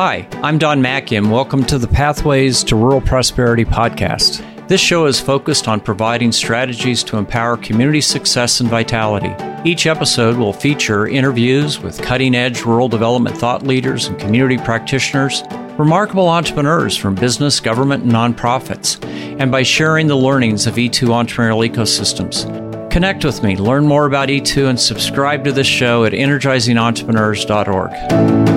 Hi, I'm Don Macke, and welcome to the Pathways to Rural Prosperity podcast. This show is focused on providing strategies to empower community success and vitality. Each episode will feature interviews with cutting edge rural development thought leaders and community practitioners, remarkable entrepreneurs from business, government, and nonprofits, and by sharing the learnings of E2 entrepreneurial ecosystems. Connect with me, learn more about E2, and subscribe to this show at energizingentrepreneurs.org.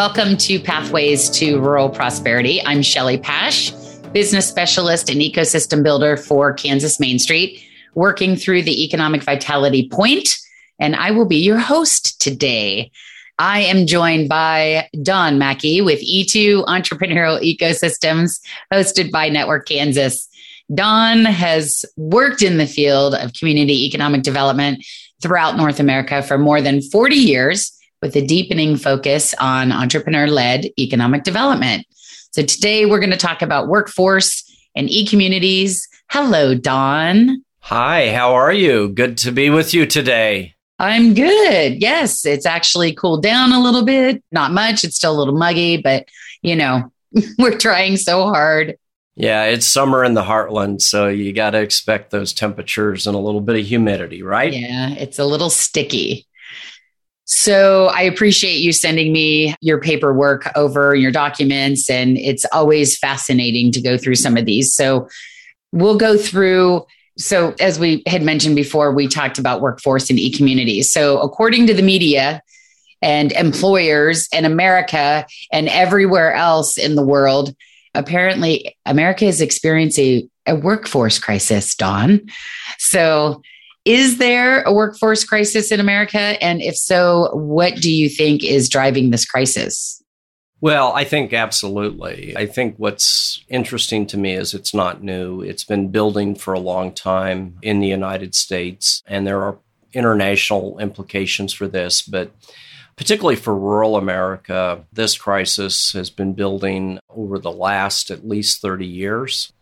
Welcome to Pathways to Rural Prosperity. I'm Shelly Pash, business specialist and ecosystem builder for Kansas Main Street, working through the Economic Vitality Point, and I will be your host today. I am joined by Don Macke with E2 Entrepreneurial Ecosystems, hosted by Network Kansas. Don has worked in the field of community economic development throughout North America for more than 40 years with a deepening focus on entrepreneur led economic development. So today we're going to talk about workforce and e communities. Hello, Don. Hi, how are you? Good to be with you today. I'm good. Yes, it's actually cooled down a little bit. Not much. It's still a little muggy, but you know, we're trying so hard. Yeah, it's summer in the heartland, so you got to expect those temperatures and a little bit of humidity, right? Yeah, it's a little sticky. So I appreciate you sending me your paperwork over your documents, and it's always fascinating to go through some of these. So we'll go through. So, as we had mentioned before, we talked about workforce and e communities. So, according to the media and employers in America and everywhere else in the world, apparently America is experiencing a workforce crisis, Don. So, is there a workforce crisis in America? And if so, what do you think is driving this crisis? Well, I think absolutely. I think what's interesting to me is it's not new. It's been building for a long time in the United States, and there are international implications for this. But particularly for rural America, this crisis has been building over the last at least 30 years.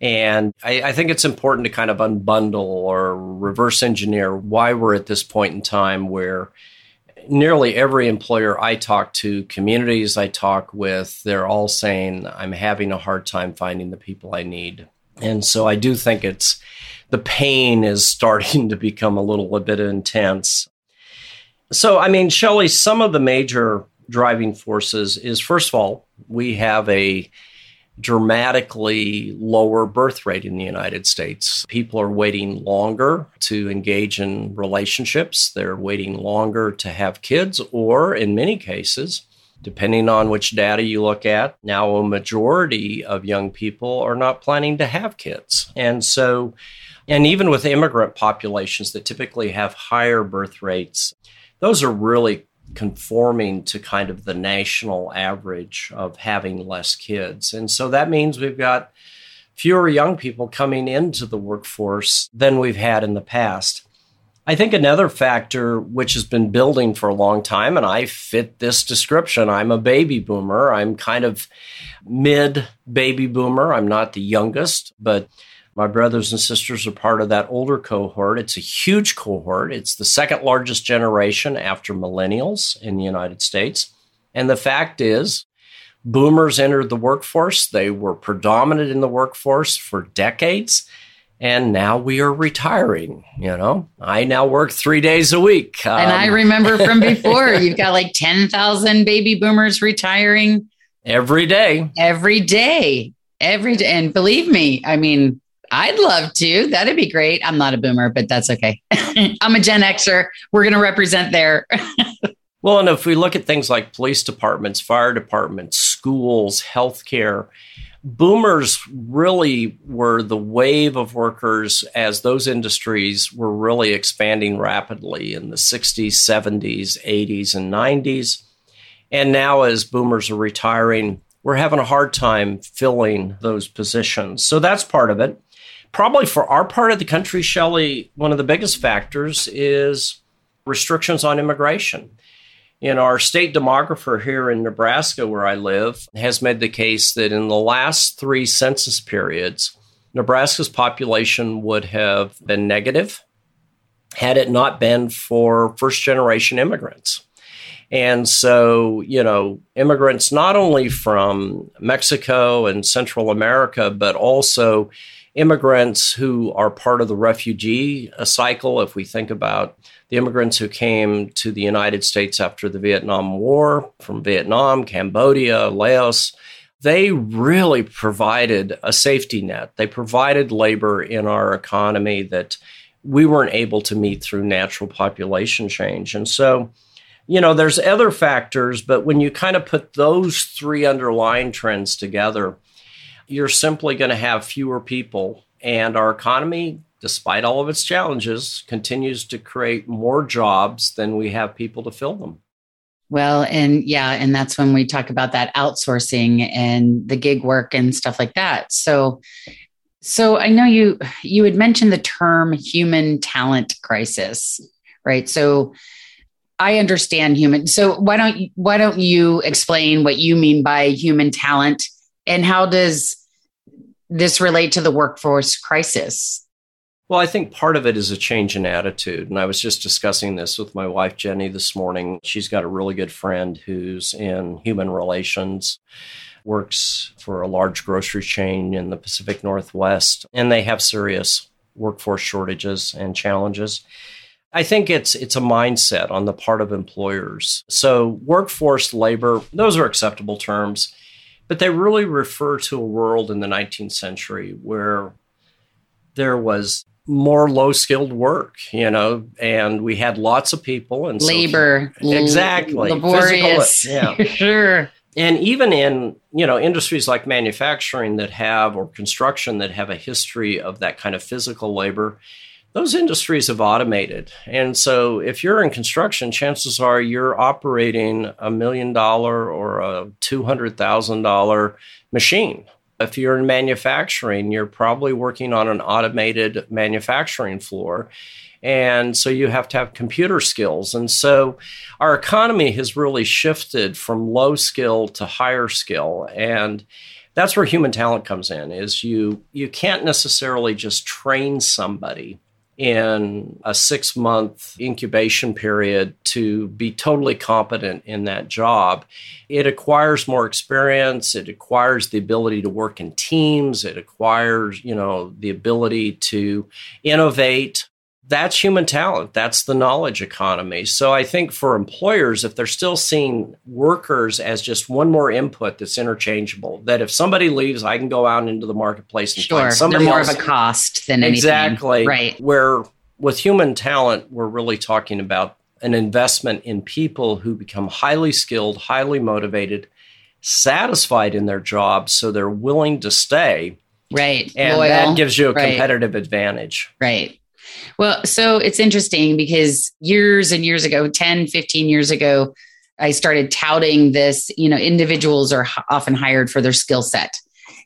And I, I, think it's important to kind of unbundle or reverse engineer why we're at this point in time where nearly every employer I talk to, communities I talk with, they're all saying, I'm having a hard time finding the people I need. And so I do think it's the pain is starting to become a little a bit intense. So, I mean, Shelly, some of the major driving forces is first of all, we have a dramatically lower birth rate in the United States. People are waiting longer to engage in relationships, they're waiting longer to have kids, or in many cases, depending on which data you look at, now a majority of young people are not planning to have kids. And so, and even with immigrant populations that typically have higher birth rates, those are really conforming to kind of the national average of having less kids. And so that means we've got fewer young people coming into the workforce than we've had in the past. I think another factor which has been building for a long time, and I fit this description. I'm a baby boomer. I'm kind of mid baby boomer. I'm not the youngest, but my brothers and sisters are part of that older cohort. It's a huge cohort. It's the second largest generation after millennials in the United States. And the fact is, boomers entered the workforce. They were predominant in the workforce for decades. And now we are retiring. You know, I now work three days a week. Um, and I um, remember from before, you've got like 10,000 baby boomers retiring every day. Every day. Every day. And believe me, I mean, I'd love to. That'd be great. I'm not a boomer, but that's okay. I'm a Gen Xer. We're going to represent there. well, and if we look at things like police departments, fire departments, schools, healthcare, boomers really were the wave of workers as those industries were really expanding rapidly in the 60s, 70s, 80s, and 90s. And now, as boomers are retiring, we're having a hard time filling those positions. So that's part of it probably for our part of the country, Shelly, one of the biggest factors is restrictions on immigration. Know, our state demographer here in Nebraska, where I live, has made the case that in the last three census periods, Nebraska's population would have been negative had it not been for first generation immigrants. And so, you know, immigrants not only from Mexico and Central America, but also immigrants who are part of the refugee uh, cycle. If we think about the immigrants who came to the United States after the Vietnam War from Vietnam, Cambodia, Laos, they really provided a safety net. They provided labor in our economy that we weren't able to meet through natural population change. And so, you know, there's other factors, but when you kind of put those three underlying trends together, you're simply going to have fewer people. And our economy, despite all of its challenges, continues to create more jobs than we have people to fill them. Well, and yeah, and that's when we talk about that outsourcing and the gig work and stuff like that. So so I know you you had mentioned the term human talent crisis, right? So I understand human. So why don't why don't you explain what you mean by human talent and how does this relate to the workforce crisis? Well, I think part of it is a change in attitude. And I was just discussing this with my wife, Jenny, this morning. She's got a really good friend who's in human relations, works for a large grocery chain in the Pacific Northwest, and they have serious workforce shortages and challenges. I think it's it's a mindset on the part of employers. So workforce labor, those are acceptable terms, but they really refer to a world in the 19th century where there was more low skilled work, you know, and we had lots of people and labor. So, exactly. Laborious. Physical, yeah. sure. And even in, you know, industries like manufacturing that have or construction that have a history of that kind of physical labor, those industries have automated. And so if you're in construction, chances are you're operating a million dollar or a $200,000 machine if you're in manufacturing, you're probably working on an automated manufacturing floor. And so you have to have computer skills. And so our economy has really shifted from low skill to higher skill. And that's where human talent comes in is you you can't necessarily just train somebody in a six month incubation period to be totally competent in that job. It acquires more experience. It acquires the ability to work in teams. It acquires, you know, the ability to innovate that's human talent. That's the knowledge economy. So I think for employers, if they're still seeing workers as just one more input that's interchangeable, that if somebody leaves, I can go out into the marketplace and sure. find somebody they're more else. of a cost than exactly anything. right. Where with human talent, we're really talking about an investment in people who become highly skilled, highly motivated, satisfied in their jobs, so they're willing to stay. Right. And Loyal. that gives you a Right. competitive advantage. Right. Well, so it's interesting because years and years ago, 10, 15 years ago, I started touting this, you know, individuals are often hired for their skill set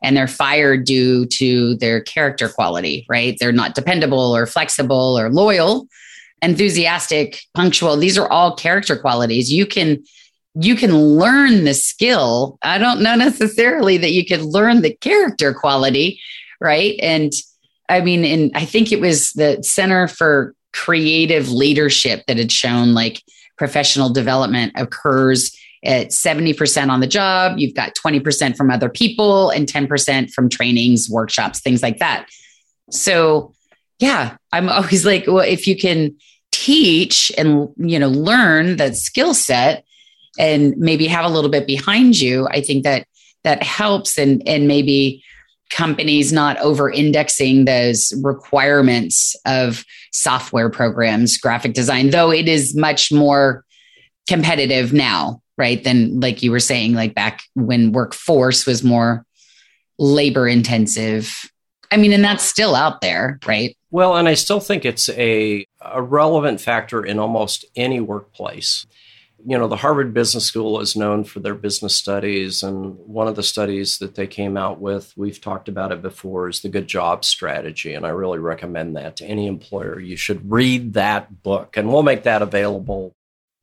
and they're fired due to their character quality, right? They're not dependable or flexible or loyal, enthusiastic, punctual. These are all character qualities. You can you can learn the skill. I don't know necessarily that you could learn the character quality, right? And I mean, and I think it was the Center for Creative Leadership that had shown like professional development occurs at 70% on the job. You've got 20% from other people and 10% from trainings, workshops, things like that. So, yeah, I'm always like, well, if you can teach and, you know, learn that skill set and maybe have a little bit behind you, I think that that helps and and maybe companies not over indexing those requirements of software programs, graphic design, though it is much more competitive now, right? Than like you were saying, like back when workforce was more labor intensive. I mean, and that's still out there, right? Well, and I still think it's a, a relevant factor in almost any workplace. You know, the Harvard Business School is known for their business studies. And one of the studies that they came out with, we've talked about it before, is the good job strategy. And I really recommend that to any employer. You should read that book, and we'll make that available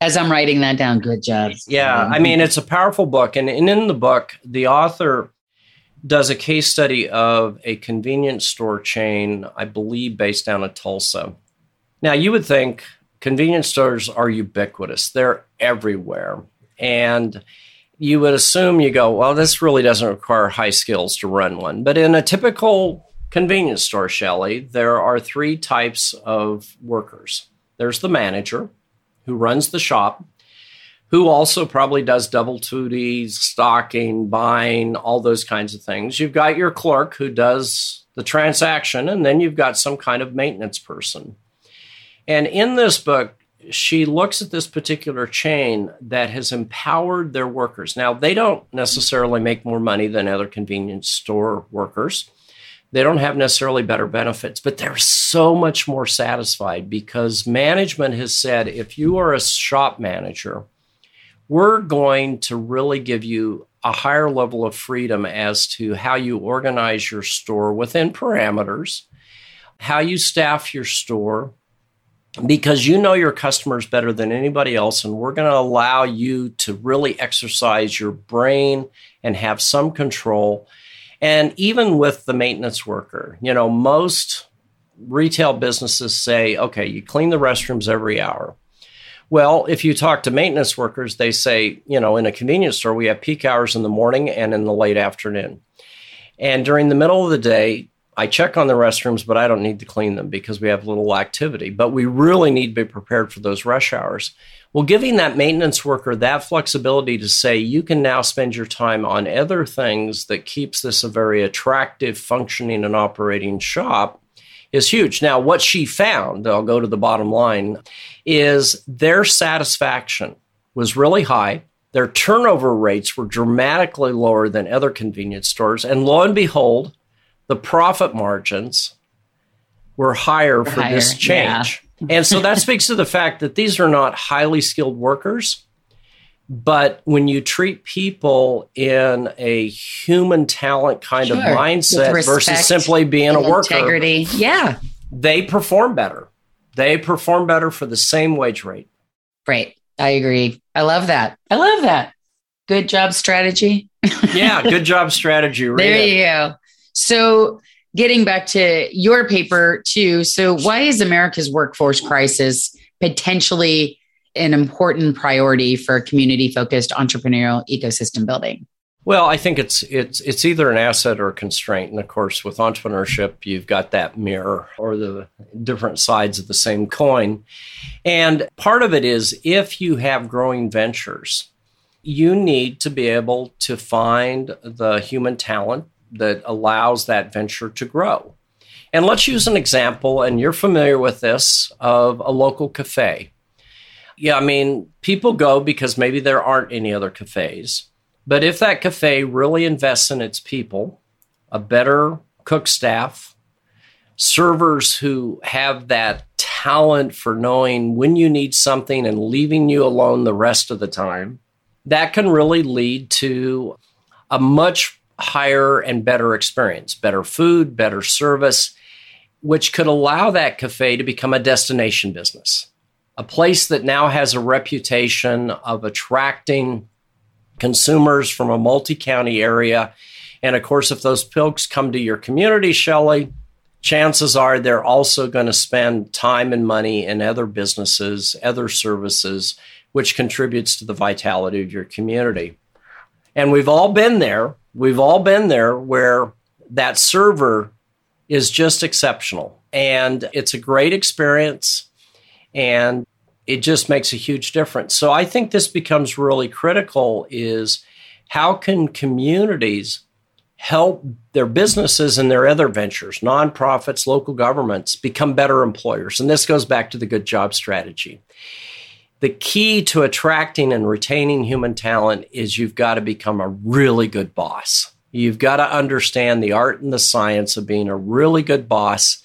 As I'm writing that down, good job. yeah, I mean, it's a powerful book. And, and in the book, the author does a case study of a convenience store chain, I believe, based down in Tulsa. Now, you would think convenience stores are ubiquitous, they're everywhere. And you would assume you go, well, this really doesn't require high skills to run one. But in a typical convenience store, Shelley, there are three types of workers there's the manager who runs the shop, who also probably does double duties, stocking, buying, all those kinds of things. You've got your clerk who does the transaction, and then you've got some kind of maintenance person. And in this book, she looks at this particular chain that has empowered their workers. Now, they don't necessarily make more money than other convenience store workers. They don't have necessarily better benefits, but they're so much more satisfied because management has said if you are a shop manager, we're going to really give you a higher level of freedom as to how you organize your store within parameters, how you staff your store, because you know your customers better than anybody else and we're going to allow you to really exercise your brain and have some control. And even with the maintenance worker you know most retail businesses say okay you clean the restrooms every hour. Well if you talk to maintenance workers they say you know in a convenience store we have peak hours in the morning and in the late afternoon. And during the middle of the day I check on the restrooms, but I don't need to clean them because we have little activity. But we really need to be prepared for those rush hours. Well, giving that maintenance worker that flexibility to say you can now spend your time on other things that keeps this a very attractive, functioning, and operating shop is huge. Now, what she found, I'll go to the bottom line, is their satisfaction was really high. Their turnover rates were dramatically lower than other convenience stores. And lo and behold, the profit margins were higher for higher, this change. Yeah. and so that speaks to the fact that these are not highly skilled workers. But when you treat people in a human talent kind sure. of mindset versus simply being a worker, integrity, yeah, they perform better. They perform better for the same wage rate. Right. I agree. I love that. I love that. Good job strategy. yeah, good job strategy. Read there you go. So, getting back to your paper too. So, why is America's workforce crisis potentially an important priority for community focused entrepreneurial ecosystem building? Well, I think it's it's it's either an asset or a constraint, and of course, with entrepreneurship, you've got that mirror or the different sides of the same coin. And part of it is if you have growing ventures, you need to be able to find the human talent that allows that venture to grow. And let's use an example, and you're familiar with this, of a local cafe. Yeah, I mean, people go because maybe there aren't any other cafes. But if that cafe really invests in its people, a better cook staff, servers who have that talent for knowing when you need something and leaving you alone the rest of the time, that can really lead to a much higher and better experience, better food, better service, which could allow that cafe to become a destination business, a place that now has a reputation of attracting consumers from a multi county area. And of course, if those folks come to your community, Shelley, chances are they're also going to spend time and money in other businesses, other services, which contributes to the vitality of your community. And we've all been there We've all been there where that server is just exceptional and it's a great experience and it just makes a huge difference. So I think this becomes really critical is how can communities help their businesses and their other ventures, nonprofits, local governments become better employers. And this goes back to the good job strategy the key to attracting and retaining human talent is you've got to become a really good boss. You've got to understand the art and the science of being a really good boss.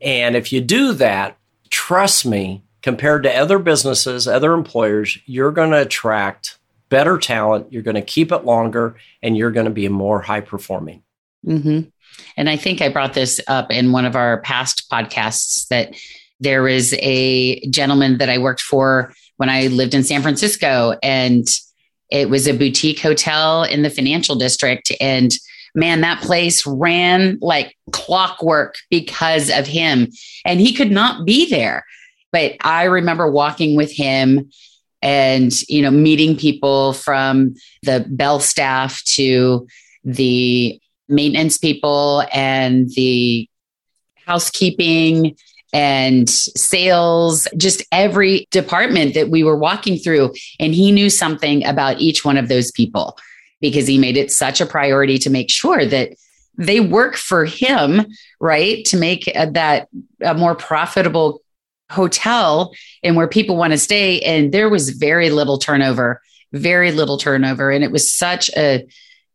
And if you do that, trust me, compared to other businesses, other employers, you're going to attract better talent, you're going to keep it longer, and you're going to be more high performing. Mm-hmm. And I think I brought this up in one of our past podcasts that there was a gentleman that I worked for when I lived in San Francisco and it was a boutique hotel in the financial district. And man, that place ran like clockwork because of him. And he could not be there. But I remember walking with him and, you know, meeting people from the Bell staff to the maintenance people and the housekeeping and sales, just every department that we were walking through. And he knew something about each one of those people because he made it such a priority to make sure that they work for him, right? To make that a more profitable hotel and where people want to stay. And there was very little turnover, very little turnover. And it was such a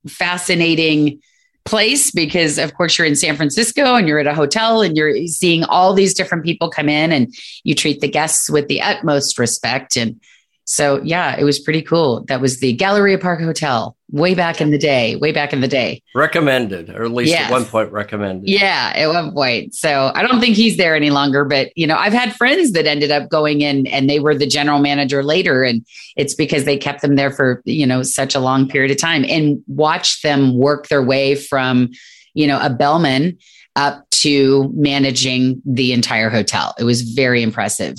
fascinating place because of course you're in San Francisco and you're at a hotel and you're seeing all these different people come in and you treat the guests with the utmost respect. And so yeah, it was pretty cool. That was the Galleria Park Hotel way back in the day, way back in the day. Recommended, or at least yes. at one point recommended. Yeah, at one point. So I don't think he's there any longer, but you know, I've had friends that ended up going in and they were the general manager later. And it's because they kept them there for, you know, such a long period of time and watched them work their way from, you know, a bellman up to managing the entire hotel. It was very impressive.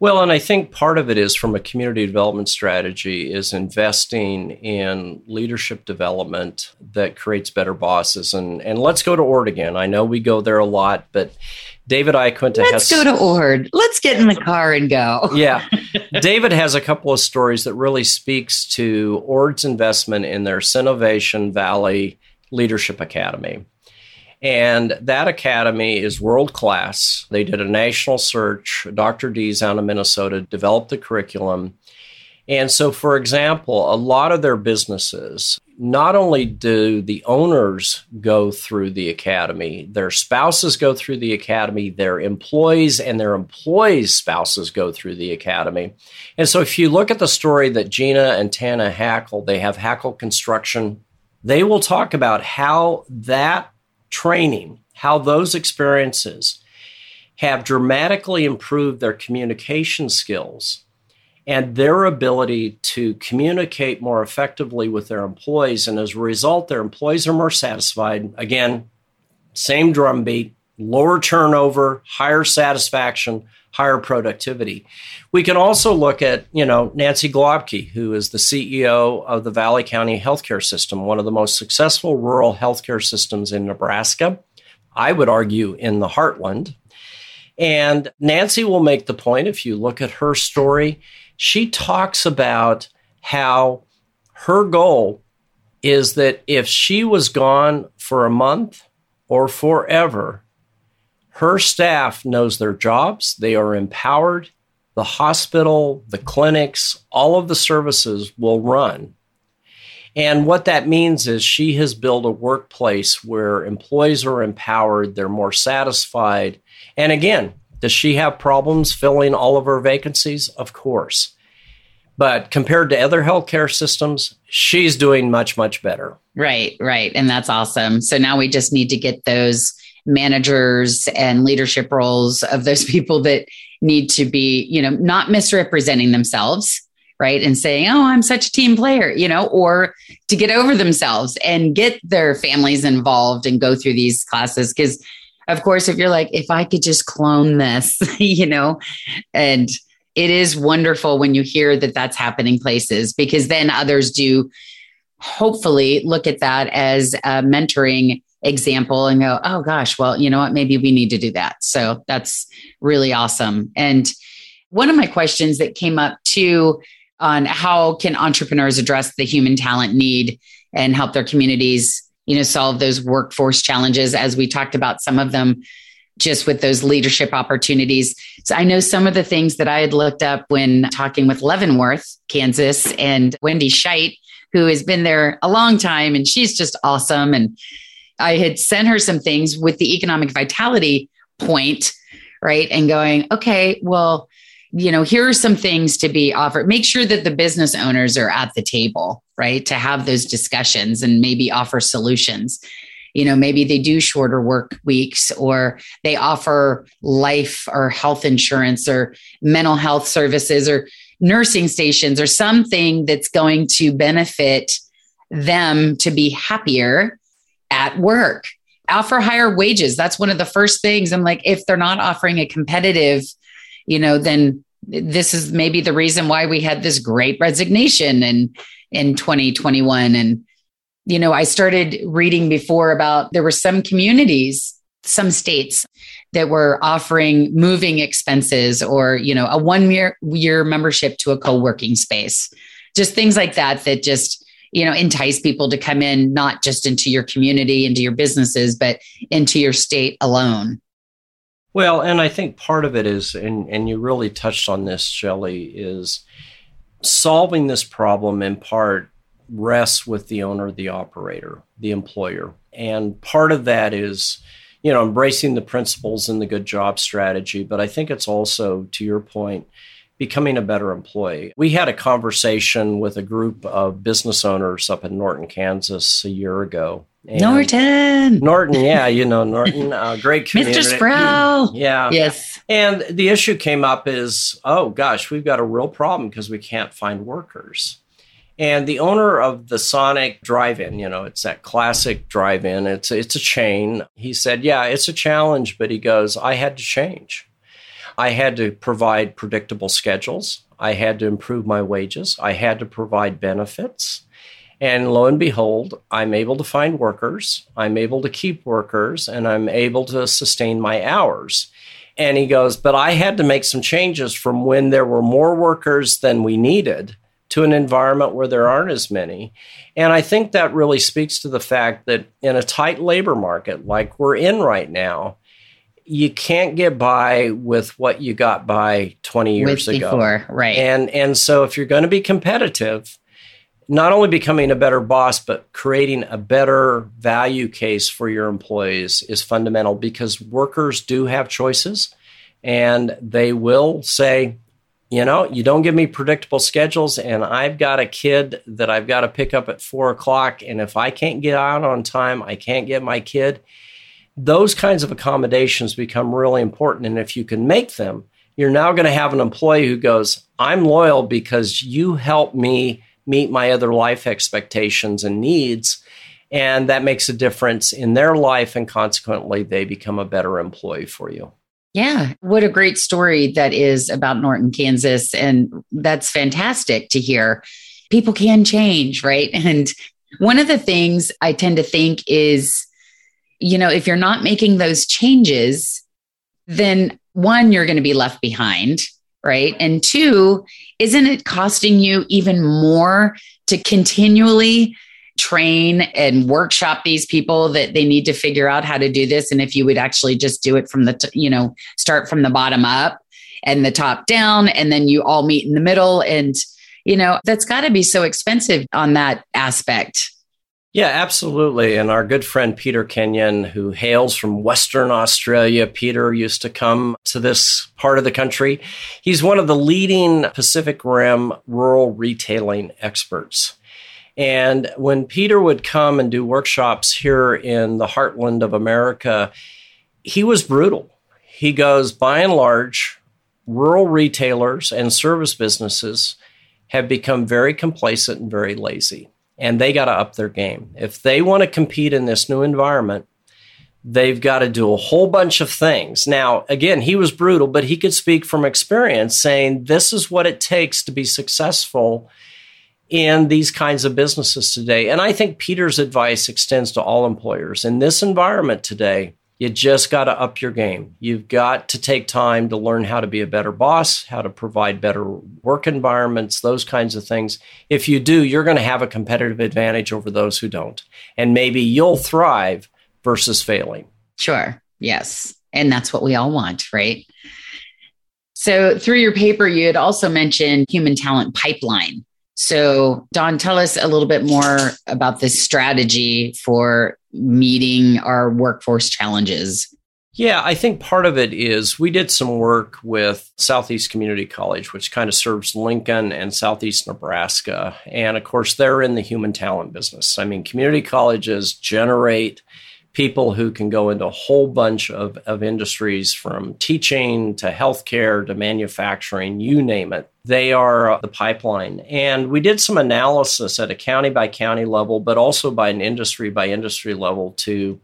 Well, and I think part of it is from a community development strategy is investing in leadership development that creates better bosses. And and let's go to Ord again. I know we go there a lot, but David Iaquinta Let's has, go to Ord. Let's get in the car and go. yeah. David has a couple of stories that really speaks to Ord's investment in their Sinovation Valley Leadership Academy. And that academy is world class. They did a national search. Dr. D's out of Minnesota developed the curriculum. And so, for example, a lot of their businesses, not only do the owners go through the academy, their spouses go through the academy, their employees and their employees' spouses go through the academy. And so, if you look at the story that Gina and Tana Hackle, they have Hackle Construction, they will talk about how that training, how those experiences have dramatically improved their communication skills and their ability to communicate more effectively with their employees. And as a result, their employees are more satisfied. Again, same drumbeat, lower turnover, higher satisfaction, higher productivity. We can also look at, you know, Nancy Glaubke, who is the CEO of the Valley County Healthcare System, one of the most successful rural healthcare systems in Nebraska. I would argue in the heartland. And Nancy will make the point if you look at her story, she talks about how her goal is that if she was gone for a month or forever, her staff knows their jobs, they are empowered. The hospital, the clinics, all of the services will run. And what that means is she has built a workplace where employees are empowered, they're more satisfied. And again, does she have problems filling all of her vacancies? Of course. But compared to other healthcare systems, she's doing much, much better. Right, right. And that's awesome. So now we just need to get those managers and leadership roles of those people that need to be, you know, not misrepresenting themselves, right? And saying, oh, I'm such a team player, you know, or to get over themselves and get their families involved and go through these classes. Because, of course, if you're like, if I could just clone this, you know, and it is wonderful when you hear that that's happening places because then others do hopefully look at that as a mentoring example and go, oh gosh, well, you know what? Maybe we need to do that. So that's really awesome. And one of my questions that came up too on how can entrepreneurs address the human talent need and help their communities, you know, solve those workforce challenges as we talked about some of them just with those leadership opportunities. So I know some of the things that I had looked up when talking with Leavenworth, Kansas, and Wendy Scheit, who has been there a long time and she's just awesome. And I had sent her some things with the economic vitality point, right? And going, okay, well, you know, here are some things to be offered. Make sure that the business owners are at the table, right? To have those discussions and maybe offer solutions. You know, maybe they do shorter work weeks or they offer life or health insurance or mental health services or nursing stations or something that's going to benefit them to be happier at work. Offer higher wages. That's one of the first things. I'm like, if they're not offering a competitive, you know, then this is maybe the reason why we had this great resignation in in 2021 and you know i started reading before about there were some communities some states that were offering moving expenses or you know a one year year membership to a co-working space just things like that that just you know entice people to come in not just into your community into your businesses but into your state alone well and i think part of it is and and you really touched on this Shelley is solving this problem in part rests with the owner the operator the employer and part of that is you know, embracing the principles and the good job strategy. But I think it's also, to your point, becoming a better employee. We had a conversation with a group of business owners up in Norton, Kansas a year ago. Norton. Norton, yeah, you know Norton, uh, great community. Mr. Sproul. yeah. Yes. And the issue came up is, oh gosh, we've got a real problem because we can't find workers. And the owner of the Sonic Drive-In, you know, it's that classic drive-in. It's it's a chain. He said, "Yeah, it's a challenge, but he goes, I had to change. I had to provide predictable schedules. I had to improve my wages. I had to provide benefits." And lo and behold, I'm able to find workers, I'm able to keep workers, and I'm able to sustain my hours. And he goes, But I had to make some changes from when there were more workers than we needed to an environment where there aren't as many. And I think that really speaks to the fact that in a tight labor market like we're in right now, you can't get by with what you got by 20 years with ago. Before, right. And and so if you're going to be competitive, not only becoming a better boss, but creating a better value case for your employees is fundamental because workers do have choices and they will say, you know, you don't give me predictable schedules, and I've got a kid that I've got to pick up at four o'clock. And if I can't get out on time, I can't get my kid. Those kinds of accommodations become really important. And if you can make them, you're now going to have an employee who goes, I'm loyal because you help me meet my other life expectations and needs. And that makes a difference in their life. And consequently, they become a better employee for you. Yeah. What a great story that is about Norton, Kansas. And that's fantastic to hear. People can change, right? And one of the things I tend to think is, you know, if you're not making those changes, then one, you're going to be left behind, right? And two, isn't it costing you even more to continually train and workshop these people that they need to figure out how to do this and if you would actually just do it from the t- you know start from the bottom up and the top down and then you all meet in the middle and you know that's got to be so expensive on that aspect yeah, absolutely. And our good friend Peter Kenyon, who hails from Western Australia, Peter used to come to this part of the country. He's one of the leading Pacific Rim rural retailing experts. And when Peter would come and do workshops here in the heartland of America, he was brutal. He goes, by and large, rural retailers and service businesses have become very complacent and very lazy, and they got to up their game. If they want to compete in this new environment, they've got to do a whole bunch of things. Now, again, he was brutal, but he could speak from experience saying this is what it takes to be successful in these kinds of businesses today. And I think Peter's advice extends to all employers. In this environment today, you just got to up your game. You've got to take time to learn how to be a better boss, how to provide better work environments, those kinds of things. If you do, you're going to have a competitive advantage over those who don't. And maybe you'll thrive versus failing. Sure. Yes. And that's what we all want, right? So, through your paper, you had also mentioned human talent pipeline. So, Don, tell us a little bit more about this strategy for meeting our workforce challenges. Yeah, I think part of it is we did some work with Southeast Community College, which kind of serves Lincoln and Southeast Nebraska. And of course, they're in the human talent business. I mean, community colleges generate people who can go into a whole bunch of, of industries from teaching to healthcare to manufacturing, you name it. They are uh, the pipeline. And we did some analysis at a county by county level, but also by an industry by industry level to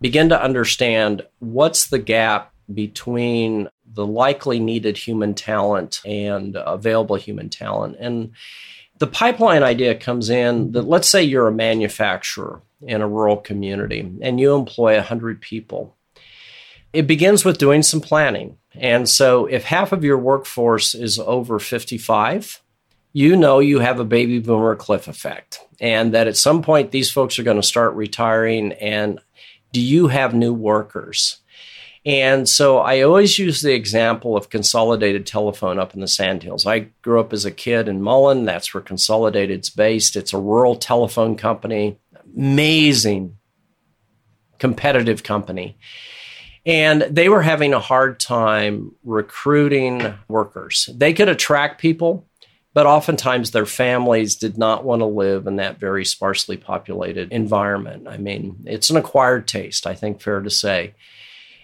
begin to understand what's the gap between the likely needed human talent and available human talent. And the pipeline idea comes in that let's say you're a manufacturer in a rural community and you employ 100 people. It begins with doing some planning. And so if half of your workforce is over 55, you know you have a baby boomer cliff effect and that at some point these folks are going to start retiring and do you have new workers and so I always use the example of Consolidated Telephone up in the Sandhills. I grew up as a kid in Mullen. That's where Consolidated's based. It's a rural telephone company, amazing, competitive company. And they were having a hard time recruiting workers. They could attract people, but oftentimes their families did not want to live in that very sparsely populated environment. I mean, it's an acquired taste, I think, fair to say.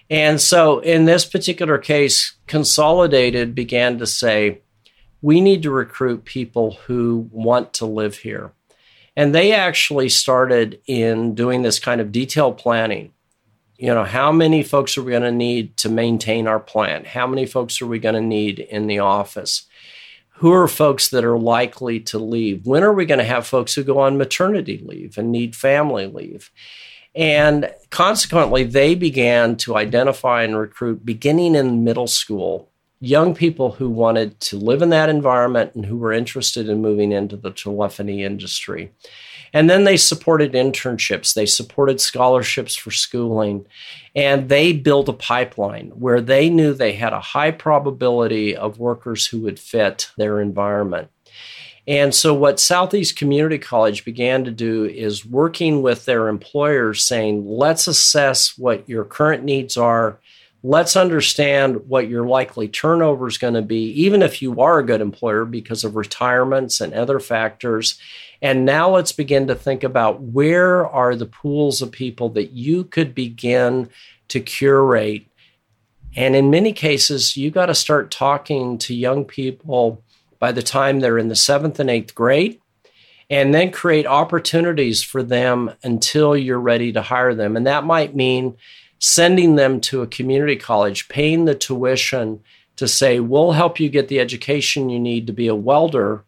And so in this particular case, Consolidated began to say, we need to recruit people who want to live here. And they actually started in doing this kind of detailed planning. You know, how many folks are we going to need to maintain our plant? How many folks are we going to need in the office? Who are folks that are likely to leave? When are we going to have folks who go on maternity leave and need family leave? And consequently, they began to identify and recruit, beginning in middle school, young people who wanted to live in that environment and who were interested in moving into the telephony industry. And then they supported internships, they supported scholarships for schooling, and they built a pipeline where they knew they had a high probability of workers who would fit their environment. And so, what Southeast Community College began to do is working with their employers, saying, let's assess what your current needs are. Let's understand what your likely turnover is going to be, even if you are a good employer because of retirements and other factors. And now let's begin to think about where are the pools of people that you could begin to curate. And in many cases, you got to start talking to young people by the time they're in the seventh and eighth grade, and then create opportunities for them until you're ready to hire them. And that might mean sending them to a community college, paying the tuition to say, we'll help you get the education you need to be a welder.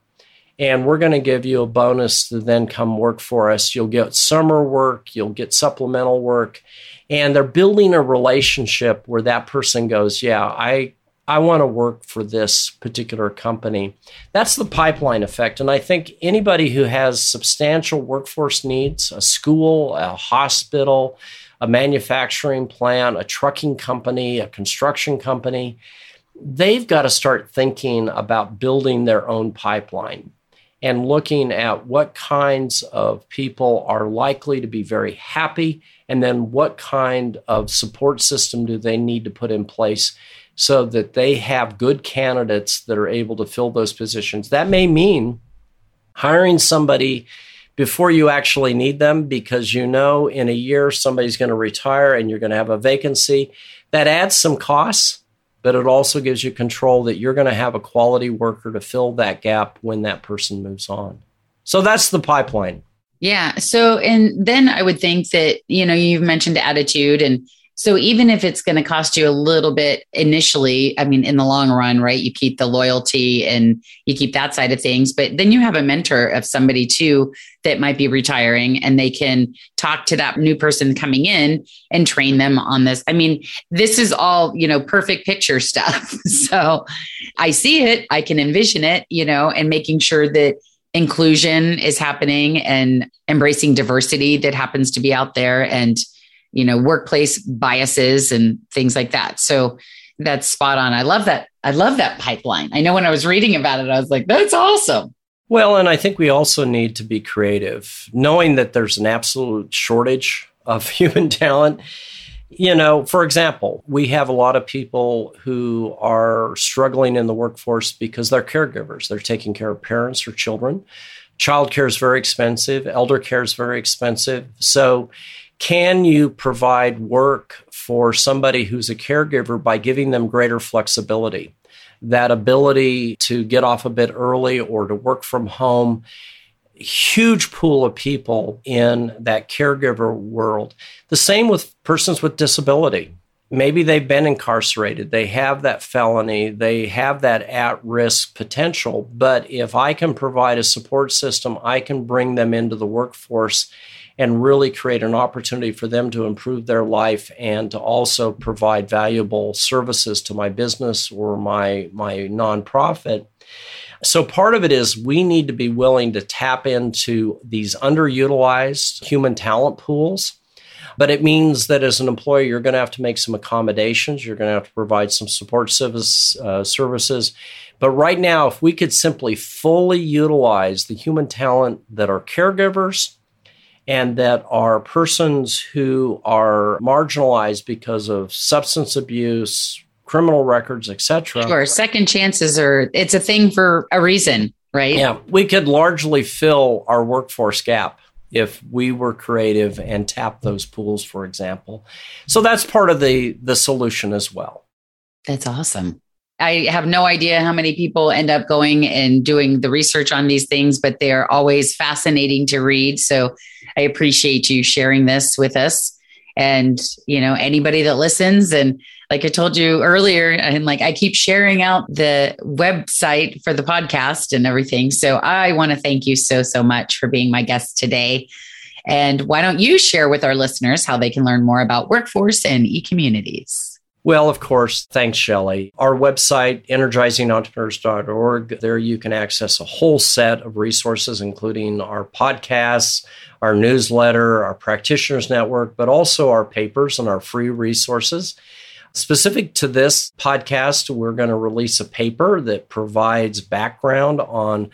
And we're going to give you a bonus to then come work for us. You'll get summer work, you'll get supplemental work. And they're building a relationship where that person goes, Yeah, I I want to work for this particular company. That's the pipeline effect. And I think anybody who has substantial workforce needs, a school, a hospital, a manufacturing plant, a trucking company, a construction company, they've got to start thinking about building their own pipeline and looking at what kinds of people are likely to be very happy and then what kind of support system do they need to put in place so that they have good candidates that are able to fill those positions. That may mean hiring somebody before you actually need them because you know in a year somebody's going to retire and you're going to have a vacancy. That adds some costs, but it also gives you control that you're going to have a quality worker to fill that gap when that person moves on. So that's the pipeline. Yeah. So, and then I would think that, you know, you've mentioned attitude and so even if it's going to cost you a little bit initially, I mean, in the long run, right? You keep the loyalty and you keep that side of things, but then you have a mentor of somebody too that might be retiring and they can talk to that new person coming in and train them on this. I mean, this is all, you know, perfect picture stuff. so I see it, I can envision it, you know, and making sure that inclusion is happening and embracing diversity that happens to be out there and you know, workplace biases and things like that. So that's spot on. I love that. I love that pipeline. I know when I was reading about it, I was like, that's awesome. Well, and I think we also need to be creative, knowing that there's an absolute shortage of human talent. You know, for example, we have a lot of people who are struggling in the workforce because they're caregivers. They're taking care of parents or children. Childcare is very expensive, elder care is very expensive. So can you provide work for somebody who's a caregiver by giving them greater flexibility? That ability to get off a bit early or to work from home. Huge pool of people in that caregiver world. The same with persons with disability. maybe they've been incarcerated, they have that felony, they have that at risk potential. But if I can provide a support system, I can bring them into the workforce and really create an opportunity for them to improve their life and to also provide valuable services to my business or my, my nonprofit. So, part of it is we need to be willing to tap into these underutilized human talent pools but it means that as an employer, you're going to have to make some accommodations. You're going to have to provide some support service, uh, services. But right now, if we could simply fully utilize the human talent that are caregivers and that are persons who are marginalized because of substance abuse, criminal records, etc. Sure, second chances are it's a thing for a reason, right? Yeah, we could largely fill our workforce gap if we were creative and tap those pools, for example. So that's part of the the solution as well. That's awesome. I have no idea how many people end up going and doing the research on these things, but they're always fascinating to read. So I appreciate you sharing this with us. And, you know, anybody that listens and like I told you earlier, and like I keep sharing out the website for the podcast and everything. So I want to thank you so, so much for being my guest today. And why don't you share with our listeners how they can learn more about workforce and e communities? Well, of course. Thanks, Shelley. Our website, energizingentrepreneurs.org, there you can access a whole set of resources, including our podcasts, our newsletter, our practitioners network, but also our papers and our free resources. Specific to this podcast, we're going to release a paper that provides background on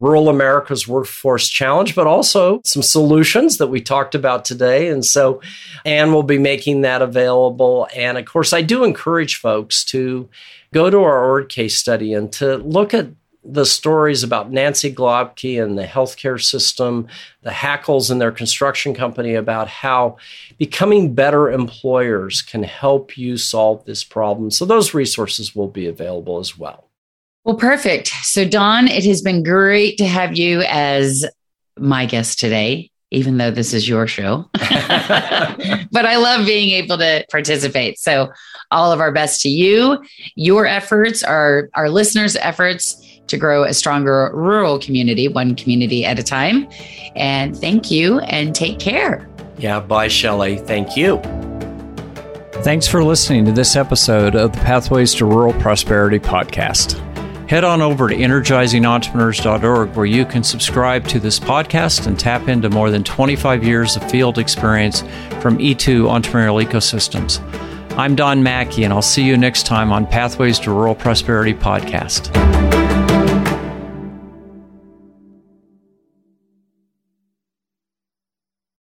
rural America's workforce challenge, but also some solutions that we talked about today. And so Anne will be making that available. And of course, I do encourage folks to go to our ORD case study and to look at the stories about Nancy Glaubke and the healthcare system, the Hackles and their construction company about how becoming better employers can help you solve this problem. So those resources will be available as well. Well, perfect. So, Don, it has been great to have you as my guest today, even though this is your show. but I love being able to participate. So, all of our best to you, your efforts, our, our listeners' efforts to grow a stronger rural community, one community at a time. And thank you and take care. Yeah, bye, Shelley. Thank you. Thanks for listening to this episode of the Pathways to Rural Prosperity podcast. Head on over to energizingentrepreneurs.org where you can subscribe to this podcast and tap into more than 25 years of field experience from E2 entrepreneurial ecosystems. I'm Don Macke, and I'll see you next time on Pathways to Rural Prosperity podcast.